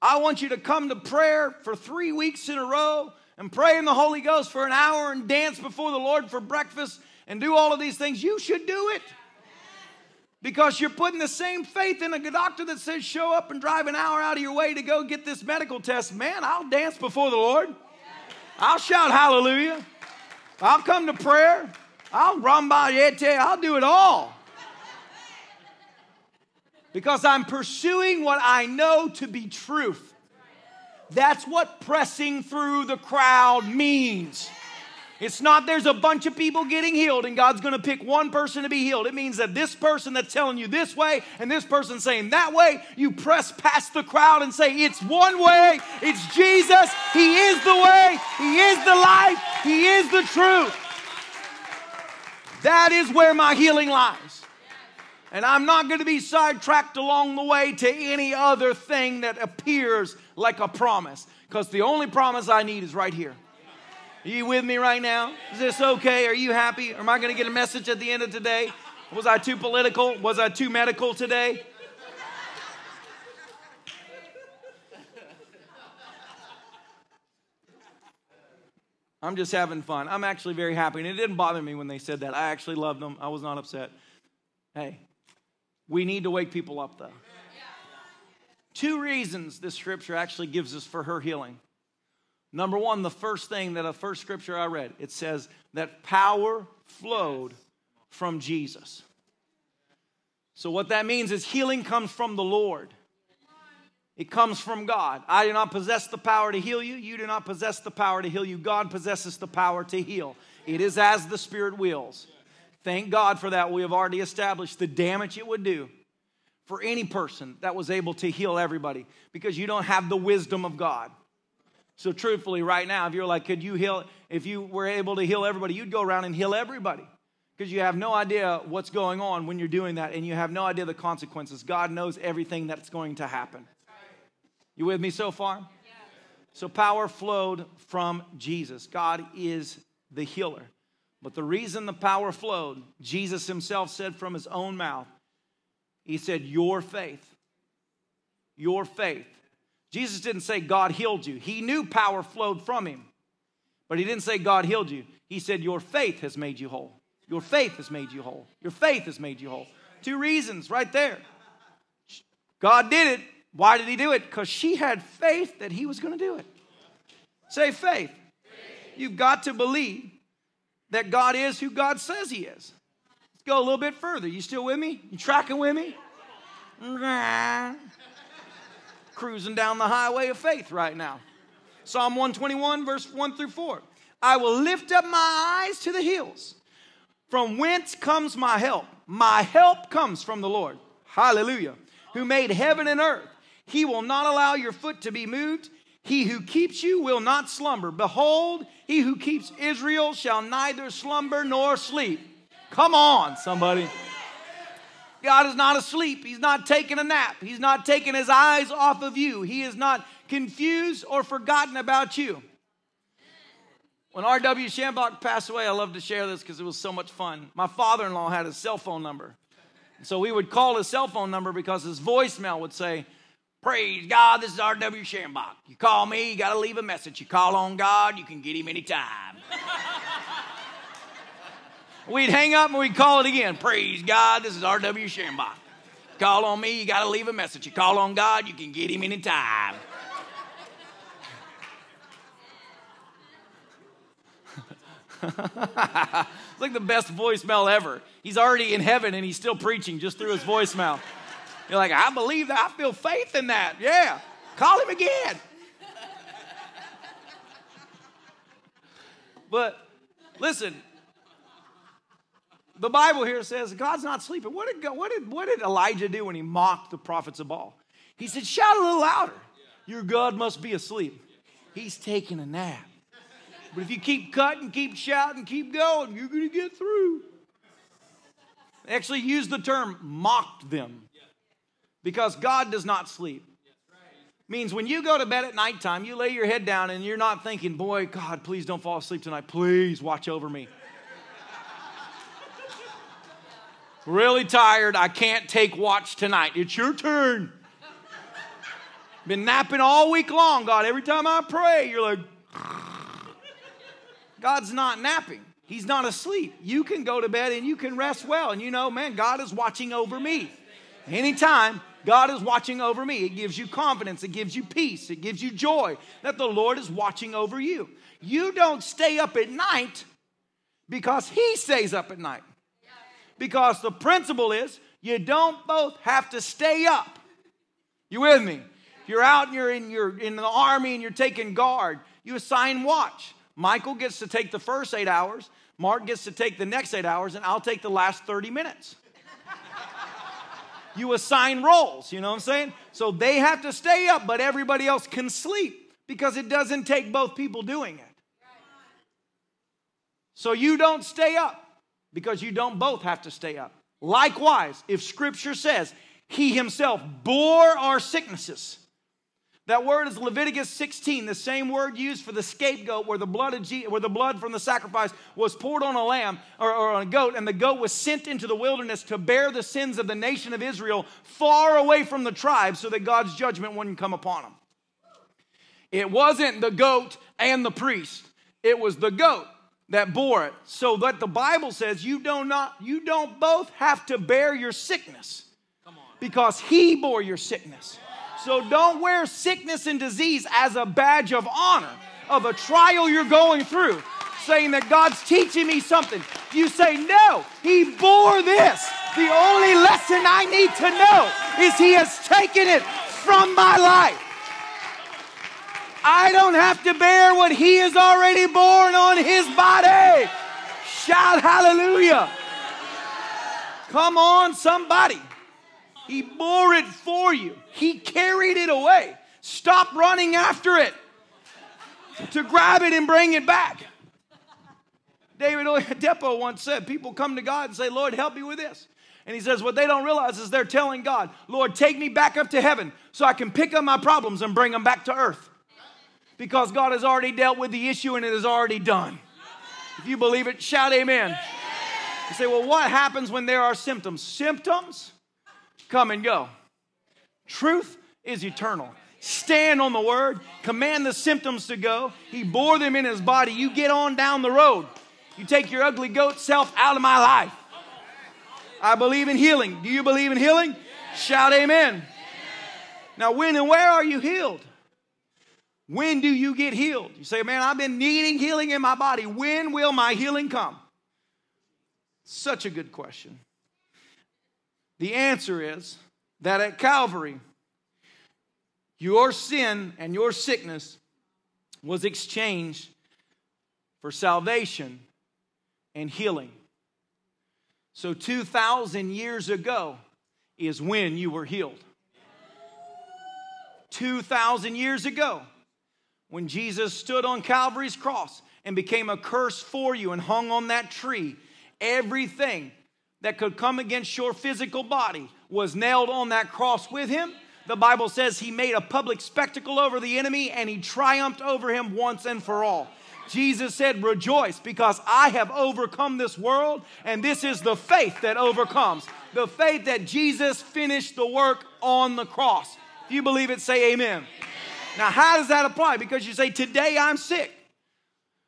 B: I want you to come to prayer for three weeks in a row and pray in the Holy Ghost for an hour and dance before the Lord for breakfast and do all of these things, you should do it. Because you're putting the same faith in a doctor that says, show up and drive an hour out of your way to go get this medical test. Man, I'll dance before the Lord. I'll shout hallelujah. I'll come to prayer. I'll rambayete. I'll do it all. Because I'm pursuing what I know to be truth. That's what pressing through the crowd means. It's not there's a bunch of people getting healed and God's going to pick one person to be healed. It means that this person that's telling you this way and this person saying that way, you press past the crowd and say, It's one way, it's Jesus. He is the way, He is the life, He is the truth. That is where my healing lies. And I'm not going to be sidetracked along the way to any other thing that appears like a promise because the only promise I need is right here. Are you with me right now? Is this okay? Are you happy? Am I going to get a message at the end of today? Was I too political? Was I too medical today? I'm just having fun. I'm actually very happy. And it didn't bother me when they said that. I actually loved them. I was not upset. Hey, we need to wake people up, though. Two reasons this scripture actually gives us for her healing. Number one, the first thing that a first scripture I read, it says that power flowed from Jesus. So, what that means is healing comes from the Lord. It comes from God. I do not possess the power to heal you. You do not possess the power to heal you. God possesses the power to heal. It is as the Spirit wills. Thank God for that. We have already established the damage it would do for any person that was able to heal everybody because you don't have the wisdom of God. So, truthfully, right now, if you're like, could you heal, if you were able to heal everybody, you'd go around and heal everybody because you have no idea what's going on when you're doing that and you have no idea the consequences. God knows everything that's going to happen. You with me so far? So, power flowed from Jesus. God is the healer. But the reason the power flowed, Jesus himself said from his own mouth, He said, Your faith. Your faith. Jesus didn't say God healed you. He knew power flowed from him, but he didn't say God healed you. He said, Your faith has made you whole. Your faith has made you whole. Your faith has made you whole. Two reasons right there. God did it. Why did he do it? Because she had faith that he was going to do it. Say faith. You've got to believe that God is who God says he is. Let's go a little bit further. You still with me? You tracking with me? Cruising down the highway of faith right now. Psalm 121, verse 1 through 4. I will lift up my eyes to the hills. From whence comes my help? My help comes from the Lord. Hallelujah. Who made heaven and earth. He will not allow your foot to be moved. He who keeps you will not slumber. Behold, he who keeps Israel shall neither slumber nor sleep. Come on, somebody. God is not asleep. He's not taking a nap. He's not taking his eyes off of you. He is not confused or forgotten about you. When R.W. Schambach passed away, I love to share this because it was so much fun. My father in law had a cell phone number. So we would call his cell phone number because his voicemail would say, Praise God, this is R.W. Schambach. You call me, you got to leave a message. You call on God, you can get him anytime. We'd hang up and we'd call it again. Praise God, this is R.W. Schambach. Call on me, you got to leave a message. You call on God, you can get him anytime. it's like the best voicemail ever. He's already in heaven and he's still preaching just through his voicemail. You're like, I believe that. I feel faith in that. Yeah. Call him again. but listen, the Bible here says God's not sleeping. What did, what, did, what did Elijah do when he mocked the prophets of Baal? He said, Shout a little louder. Your God must be asleep. He's taking a nap. But if you keep cutting, keep shouting, keep going, you're going to get through. Actually used the term mocked them because God does not sleep. Means when you go to bed at nighttime, you lay your head down and you're not thinking, boy, God, please don't fall asleep tonight. Please watch over me. Really tired. I can't take watch tonight. It's your turn. Been napping all week long, God. Every time I pray, you're like, God's not napping. He's not asleep. You can go to bed and you can rest well. And you know, man, God is watching over me. Anytime God is watching over me, it gives you confidence, it gives you peace, it gives you joy that the Lord is watching over you. You don't stay up at night because He stays up at night. Because the principle is you don't both have to stay up. You with me? If you're out and you're in, you're in the army and you're taking guard, you assign watch. Michael gets to take the first eight hours, Mark gets to take the next eight hours, and I'll take the last 30 minutes. you assign roles, you know what I'm saying? So they have to stay up, but everybody else can sleep because it doesn't take both people doing it. So you don't stay up because you don't both have to stay up. Likewise, if scripture says he himself bore our sicknesses, that word is Leviticus 16, the same word used for the scapegoat, where the blood of Je- where the blood from the sacrifice was poured on a lamb or, or on a goat, and the goat was sent into the wilderness to bear the sins of the nation of Israel far away from the tribe, so that God's judgment wouldn't come upon them. It wasn't the goat and the priest; it was the goat that bore it. So that the Bible says you do not not you don't both have to bear your sickness, because He bore your sickness. So don't wear sickness and disease as a badge of honor of a trial you're going through, saying that God's teaching me something. You say, No, He bore this. The only lesson I need to know is He has taken it from my life. I don't have to bear what He has already borne on His body. Shout hallelujah. Come on, somebody. He bore it for you. He carried it away. Stop running after it to grab it and bring it back. David Oyedepo once said, People come to God and say, Lord, help me with this. And he says, What they don't realize is they're telling God, Lord, take me back up to heaven so I can pick up my problems and bring them back to earth. Because God has already dealt with the issue and it is already done. If you believe it, shout amen. You say, Well, what happens when there are symptoms? Symptoms come and go. Truth is eternal. Stand on the word, command the symptoms to go. He bore them in his body. You get on down the road. You take your ugly goat self out of my life. I believe in healing. Do you believe in healing? Shout amen. Now, when and where are you healed? When do you get healed? You say, man, I've been needing healing in my body. When will my healing come? Such a good question. The answer is that at Calvary, your sin and your sickness was exchanged for salvation and healing. So, 2,000 years ago is when you were healed. 2,000 years ago, when Jesus stood on Calvary's cross and became a curse for you and hung on that tree, everything that could come against your physical body was nailed on that cross with him. The Bible says he made a public spectacle over the enemy and he triumphed over him once and for all. Jesus said, Rejoice because I have overcome this world, and this is the faith that overcomes. The faith that Jesus finished the work on the cross. If you believe it, say amen. amen. Now, how does that apply? Because you say, Today I'm sick.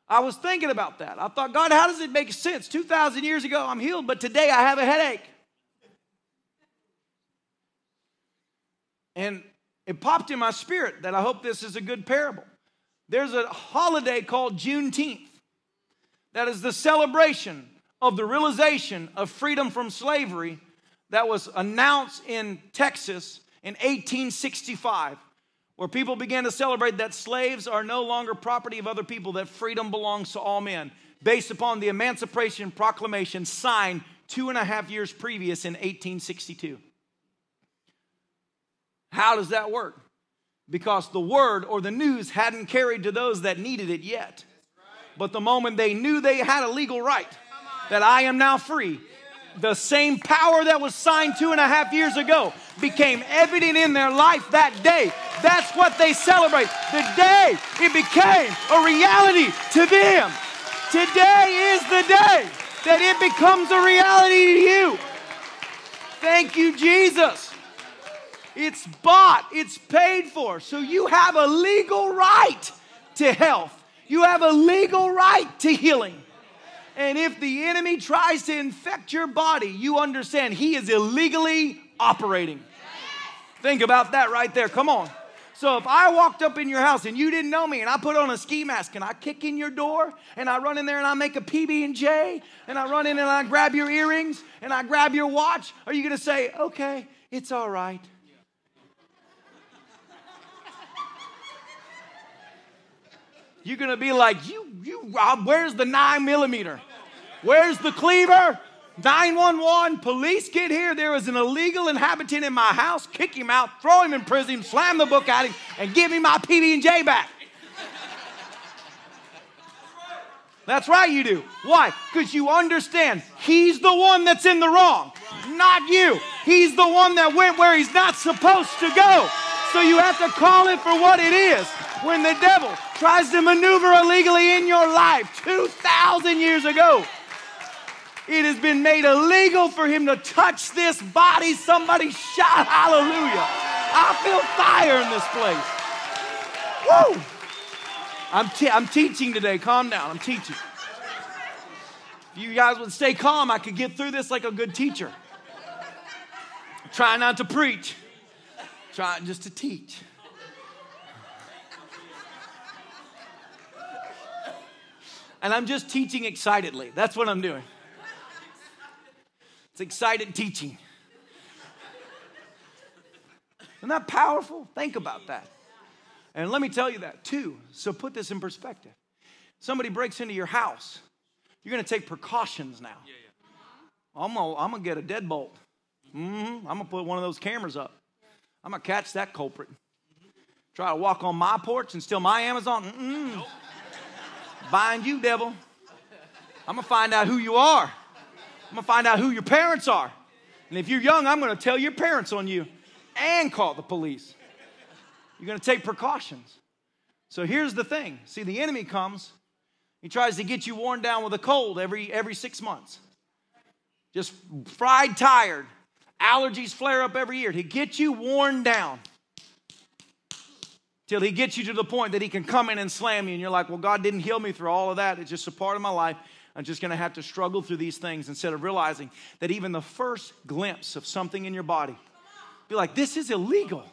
B: I was thinking about that. I thought, God, how does it make sense? 2,000 years ago, I'm healed, but today I have a headache. And it popped in my spirit that I hope this is a good parable. There's a holiday called Juneteenth that is the celebration of the realization of freedom from slavery that was announced in Texas in 1865 where people began to celebrate that slaves are no longer property of other people, that freedom belongs to all men, based upon the Emancipation Proclamation signed two and a half years previous in 1862. How does that work? Because the word or the news hadn't carried to those that needed it yet. But the moment they knew they had a legal right, that I am now free, the same power that was signed two and a half years ago became evident in their life that day. That's what they celebrate. The day it became a reality to them. Today is the day that it becomes a reality to you. Thank you, Jesus. It's bought, it's paid for. So you have a legal right to health, you have a legal right to healing. And if the enemy tries to infect your body, you understand he is illegally operating. Think about that right there. Come on. So if I walked up in your house and you didn't know me and I put on a ski mask and I kick in your door and I run in there and I make a PB and J and I run in and I grab your earrings and I grab your watch, are you going to say, "Okay, it's all right"? You're to be like, "You you Rob, where's the 9 millimeter?" Where's the cleaver? 911, police get here. There is an illegal inhabitant in my house. Kick him out, throw him in prison, slam the book at him, and give me my PB and J back. That's right, you do. Why? Because you understand he's the one that's in the wrong, not you. He's the one that went where he's not supposed to go. So you have to call it for what it is. When the devil tries to maneuver illegally in your life 2,000 years ago, it has been made illegal for him to touch this body. Somebody shout hallelujah. I feel fire in this place. Woo! I'm, te- I'm teaching today. Calm down. I'm teaching. If you guys would stay calm, I could get through this like a good teacher. Try not to preach, try just to teach. And I'm just teaching excitedly. That's what I'm doing. It's excited teaching. Isn't that powerful? Think about that. And let me tell you that too. So put this in perspective. Somebody breaks into your house, you're going to take precautions now. Yeah, yeah. I'm going I'm to get a deadbolt. Mm-hmm. I'm going to put one of those cameras up. I'm going to catch that culprit. Try to walk on my porch and steal my Amazon. Mm-mm. Nope. Bind you, devil. I'm going to find out who you are. I'm gonna find out who your parents are. And if you're young, I'm gonna tell your parents on you and call the police. You're gonna take precautions. So here's the thing see, the enemy comes, he tries to get you worn down with a cold every, every six months. Just fried tired, Allergies flare up every year to get you worn down till he gets you to the point that he can come in and slam you. And you're like, well, God didn't heal me through all of that. It's just a part of my life. I'm just going to have to struggle through these things instead of realizing that even the first glimpse of something in your body, be like, this is illegal.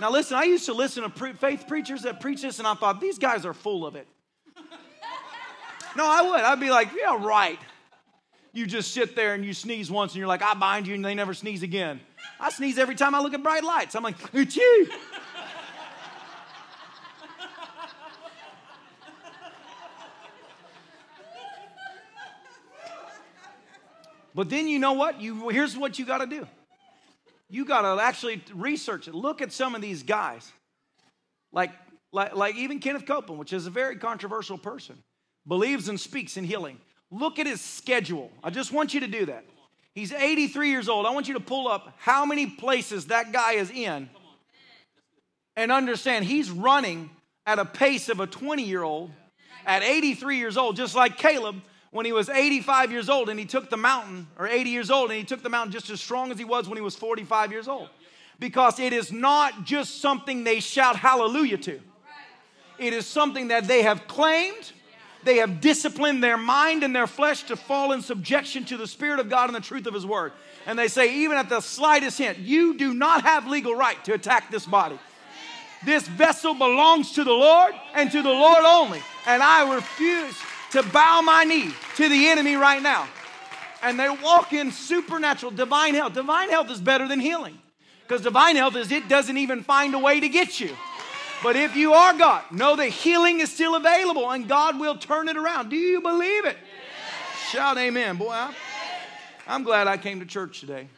B: Now, listen, I used to listen to pre- faith preachers that preach this, and I thought, these guys are full of it. No, I would. I'd be like, yeah, right. You just sit there and you sneeze once, and you're like, I bind you, and they never sneeze again. I sneeze every time I look at bright lights. I'm like, it's you. But then you know what? You here's what you got to do. You got to actually research it. Look at some of these guys, like like like even Kenneth Copeland, which is a very controversial person, believes and speaks in healing. Look at his schedule. I just want you to do that. He's 83 years old. I want you to pull up how many places that guy is in and understand he's running at a pace of a 20 year old at 83 years old, just like Caleb when he was 85 years old and he took the mountain, or 80 years old, and he took the mountain just as strong as he was when he was 45 years old. Because it is not just something they shout hallelujah to, it is something that they have claimed. They have disciplined their mind and their flesh to fall in subjection to the Spirit of God and the truth of His Word. And they say, even at the slightest hint, you do not have legal right to attack this body. This vessel belongs to the Lord and to the Lord only. And I refuse to bow my knee to the enemy right now. And they walk in supernatural, divine health. Divine health is better than healing because divine health is it doesn't even find a way to get you. But if you are God, know that healing is still available and God will turn it around. Do you believe it? Yes. Shout amen. Boy, I'm, I'm glad I came to church today.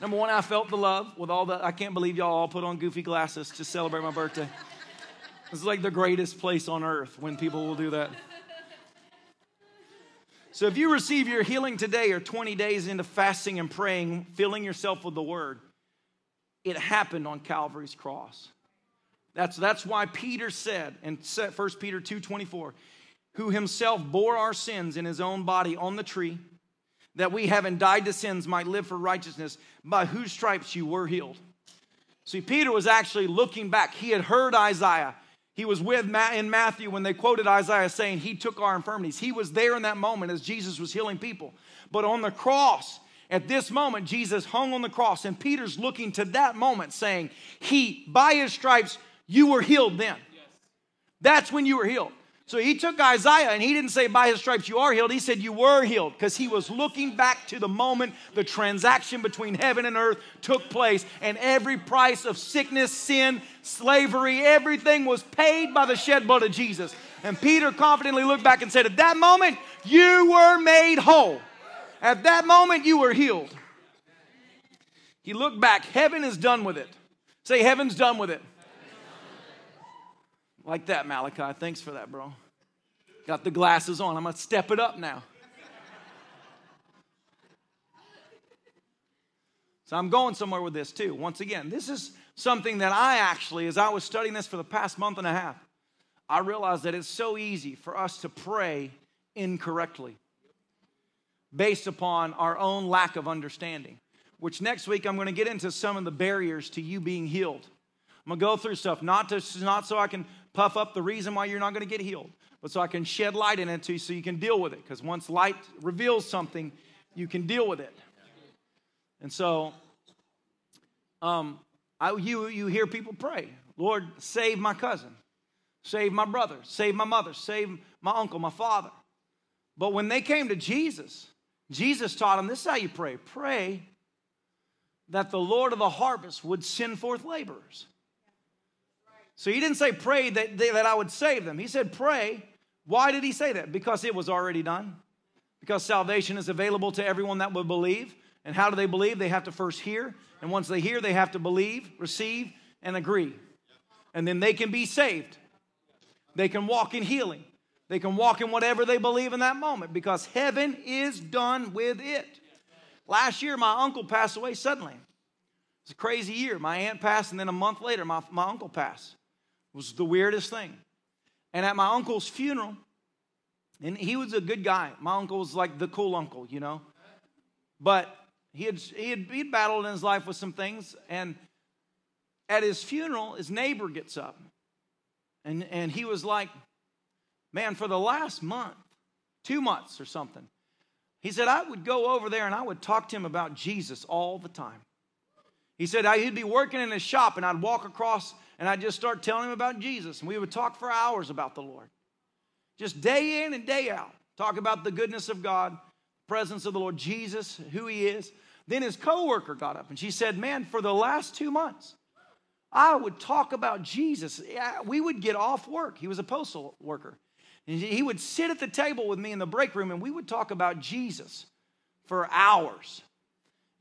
B: Number one, I felt the love with all the, I can't believe y'all all put on goofy glasses to celebrate my birthday. It's like the greatest place on earth when people will do that. So if you receive your healing today or 20 days into fasting and praying, filling yourself with the word, it happened on Calvary's cross. That's, that's why Peter said in 1 Peter 2:24, who himself bore our sins in his own body on the tree, that we having died to sins might live for righteousness, by whose stripes you were healed. See, Peter was actually looking back. He had heard Isaiah. He was with Matt in Matthew when they quoted Isaiah saying he took our infirmities. He was there in that moment as Jesus was healing people. But on the cross, at this moment, Jesus hung on the cross, and Peter's looking to that moment saying, He, by his stripes, you were healed then. That's when you were healed. So he took Isaiah and he didn't say, By his stripes you are healed. He said, You were healed because he was looking back to the moment the transaction between heaven and earth took place, and every price of sickness, sin, slavery, everything was paid by the shed blood of Jesus. And Peter confidently looked back and said, At that moment, you were made whole. At that moment, you were healed. He looked back. Heaven is done with it. Say, Heaven's done with it. Like that, Malachi. Thanks for that, bro. Got the glasses on. I'm going to step it up now. So I'm going somewhere with this too. Once again, this is something that I actually, as I was studying this for the past month and a half, I realized that it's so easy for us to pray incorrectly based upon our own lack of understanding. Which next week I'm going to get into some of the barriers to you being healed. I'm going to go through stuff, not, to, not so I can puff up the reason why you're not going to get healed, but so I can shed light in it to you so you can deal with it. Because once light reveals something, you can deal with it. And so, um, I, you, you hear people pray, Lord, save my cousin, save my brother, save my mother, save my uncle, my father. But when they came to Jesus, Jesus taught them this is how you pray pray that the Lord of the harvest would send forth laborers. So he didn't say pray that, that I would save them. He said pray. Why did he say that? Because it was already done. Because salvation is available to everyone that will believe. And how do they believe? They have to first hear. And once they hear, they have to believe, receive, and agree. And then they can be saved. They can walk in healing. They can walk in whatever they believe in that moment because heaven is done with it. Last year, my uncle passed away suddenly. It's a crazy year. My aunt passed, and then a month later, my, my uncle passed. Was the weirdest thing. And at my uncle's funeral, and he was a good guy. My uncle was like the cool uncle, you know. But He had, he had he'd battled in his life with some things, and at his funeral, his neighbor gets up, and, and he was like, Man, for the last month, two months or something, he said, I would go over there and I would talk to him about Jesus all the time. He said, he'd be working in his shop and I'd walk across and I'd just start telling him about Jesus. And we would talk for hours about the Lord. Just day in and day out. Talk about the goodness of God, presence of the Lord Jesus, who he is. Then his coworker got up and she said, Man, for the last two months, I would talk about Jesus. We would get off work. He was a postal worker. And he would sit at the table with me in the break room and we would talk about Jesus for hours.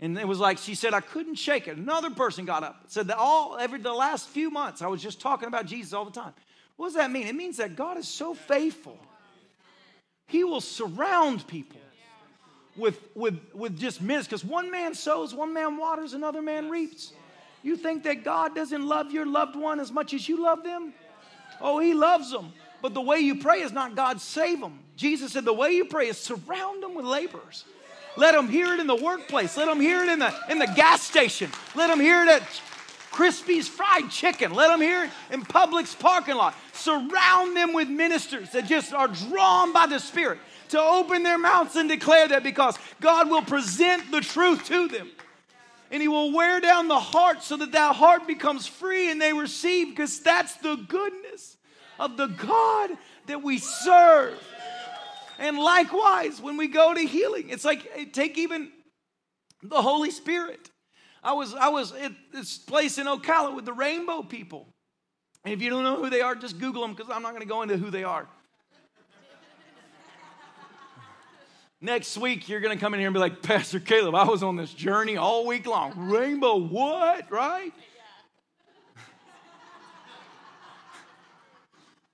B: And it was like she said, I couldn't shake it. Another person got up, said that all every the last few months I was just talking about Jesus all the time. What does that mean? It means that God is so faithful. He will surround people with, with, with just minutes because one man sows, one man waters, another man reaps. You think that God doesn't love your loved one as much as you love them? Oh, He loves them. But the way you pray is not God save them. Jesus said the way you pray is surround them with laborers. Let them hear it in the workplace. Let them hear it in the, in the gas station. Let them hear it at Crispy's Fried Chicken. Let them hear it in Publix parking lot. Surround them with ministers that just are drawn by the Spirit to open their mouths and declare that because God will present the truth to them. And He will wear down the heart so that that heart becomes free and they receive because that's the goodness of the God that we serve. And likewise, when we go to healing, it's like eh, take even the Holy Spirit. I was I was at this place in Ocala with the Rainbow people. And if you don't know who they are, just Google them because I'm not going to go into who they are. Next week, you're going to come in here and be like, Pastor Caleb, I was on this journey all week long. Rainbow, what? Right?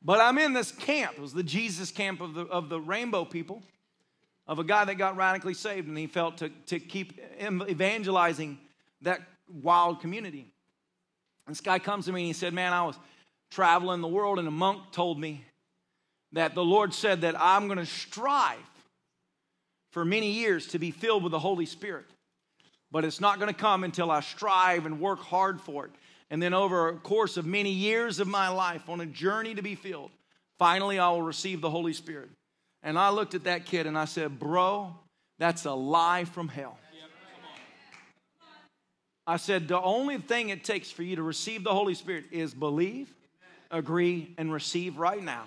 B: But I'm in this camp. It was the Jesus camp of the, of the rainbow people, of a guy that got radically saved, and he felt to, to keep evangelizing that wild community. This guy comes to me and he said, Man, I was traveling the world, and a monk told me that the Lord said that I'm going to strive for many years to be filled with the Holy Spirit. But it's not going to come until I strive and work hard for it. And then, over a course of many years of my life, on a journey to be filled, finally I will receive the Holy Spirit. And I looked at that kid and I said, Bro, that's a lie from hell. I said, The only thing it takes for you to receive the Holy Spirit is believe, agree, and receive right now.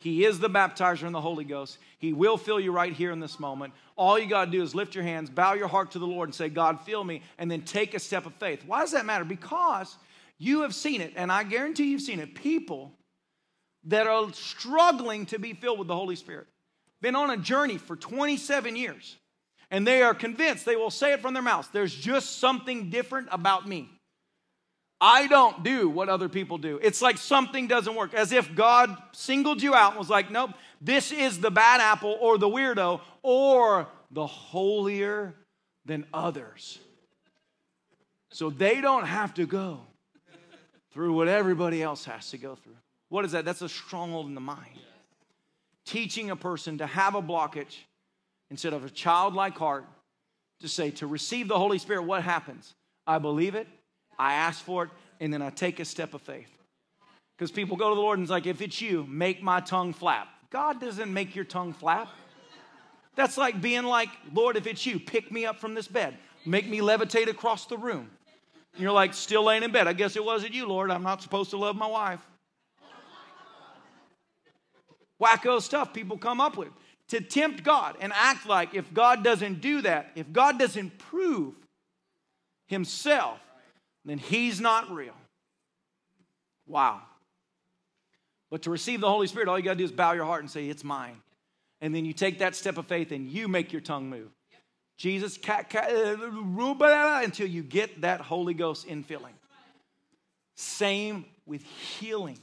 B: He is the baptizer in the Holy Ghost. He will fill you right here in this moment. All you got to do is lift your hands, bow your heart to the Lord, and say, God, fill me, and then take a step of faith. Why does that matter? Because you have seen it, and I guarantee you've seen it. People that are struggling to be filled with the Holy Spirit, been on a journey for 27 years, and they are convinced, they will say it from their mouths, there's just something different about me. I don't do what other people do. It's like something doesn't work, as if God singled you out and was like, nope, this is the bad apple or the weirdo or the holier than others. So they don't have to go through what everybody else has to go through. What is that? That's a stronghold in the mind. Teaching a person to have a blockage instead of a childlike heart to say, to receive the Holy Spirit, what happens? I believe it, I ask for it, and then I take a step of faith. Because people go to the Lord and it's like, if it's you, make my tongue flap. God doesn't make your tongue flap. That's like being like, Lord, if it's you, pick me up from this bed, make me levitate across the room. And you're like, still laying in bed. I guess it wasn't you, Lord. I'm not supposed to love my wife. Wacko stuff people come up with to tempt God and act like if God doesn't do that, if God doesn't prove himself, then he's not real. Wow. But to receive the Holy Spirit, all you got to do is bow your heart and say, It's mine. And then you take that step of faith and you make your tongue move. Jesus, uh, until you get that Holy Ghost infilling. Same with healing.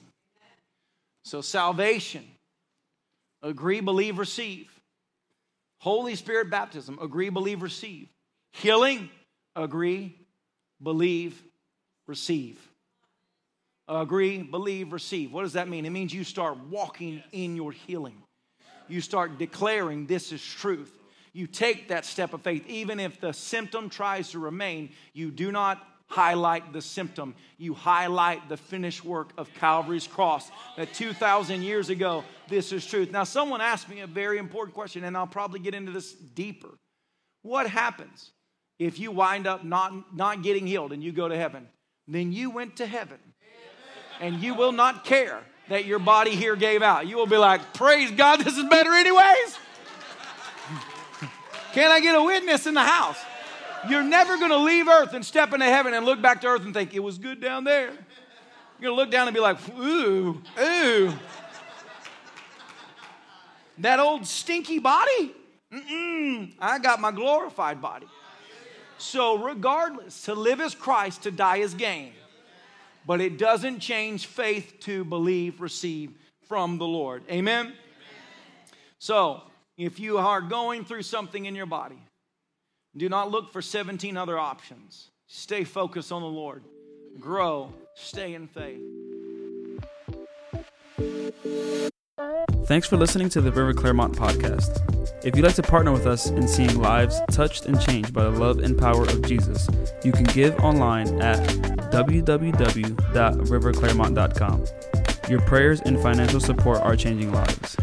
B: So, salvation, agree, believe, receive. Holy Spirit baptism, agree, believe, receive. Healing, agree, believe, receive. Agree, believe, receive. What does that mean? It means you start walking in your healing. You start declaring this is truth. You take that step of faith. Even if the symptom tries to remain, you do not highlight the symptom. You highlight the finished work of Calvary's cross. That 2,000 years ago, this is truth. Now, someone asked me a very important question, and I'll probably get into this deeper. What happens if you wind up not, not getting healed and you go to heaven? Then you went to heaven, and you will not care that your body here gave out. You will be like, Praise God, this is better, anyways. Can I get a witness in the house? You're never going to leave earth and step into heaven and look back to earth and think, it was good down there. You're going to look down and be like, ooh, ooh. That old stinky body? Mm-mm, I got my glorified body. So, regardless, to live as Christ, to die as gain. But it doesn't change faith to believe, receive from the Lord. Amen? So, if you are going through something in your body, do not look for 17 other options. Stay focused on the Lord. Grow. Stay in faith.
C: Thanks for listening to the River Clermont podcast. If you'd like to partner with us in seeing lives touched and changed by the love and power of Jesus, you can give online at www.riverclermont.com. Your prayers and financial support are changing lives.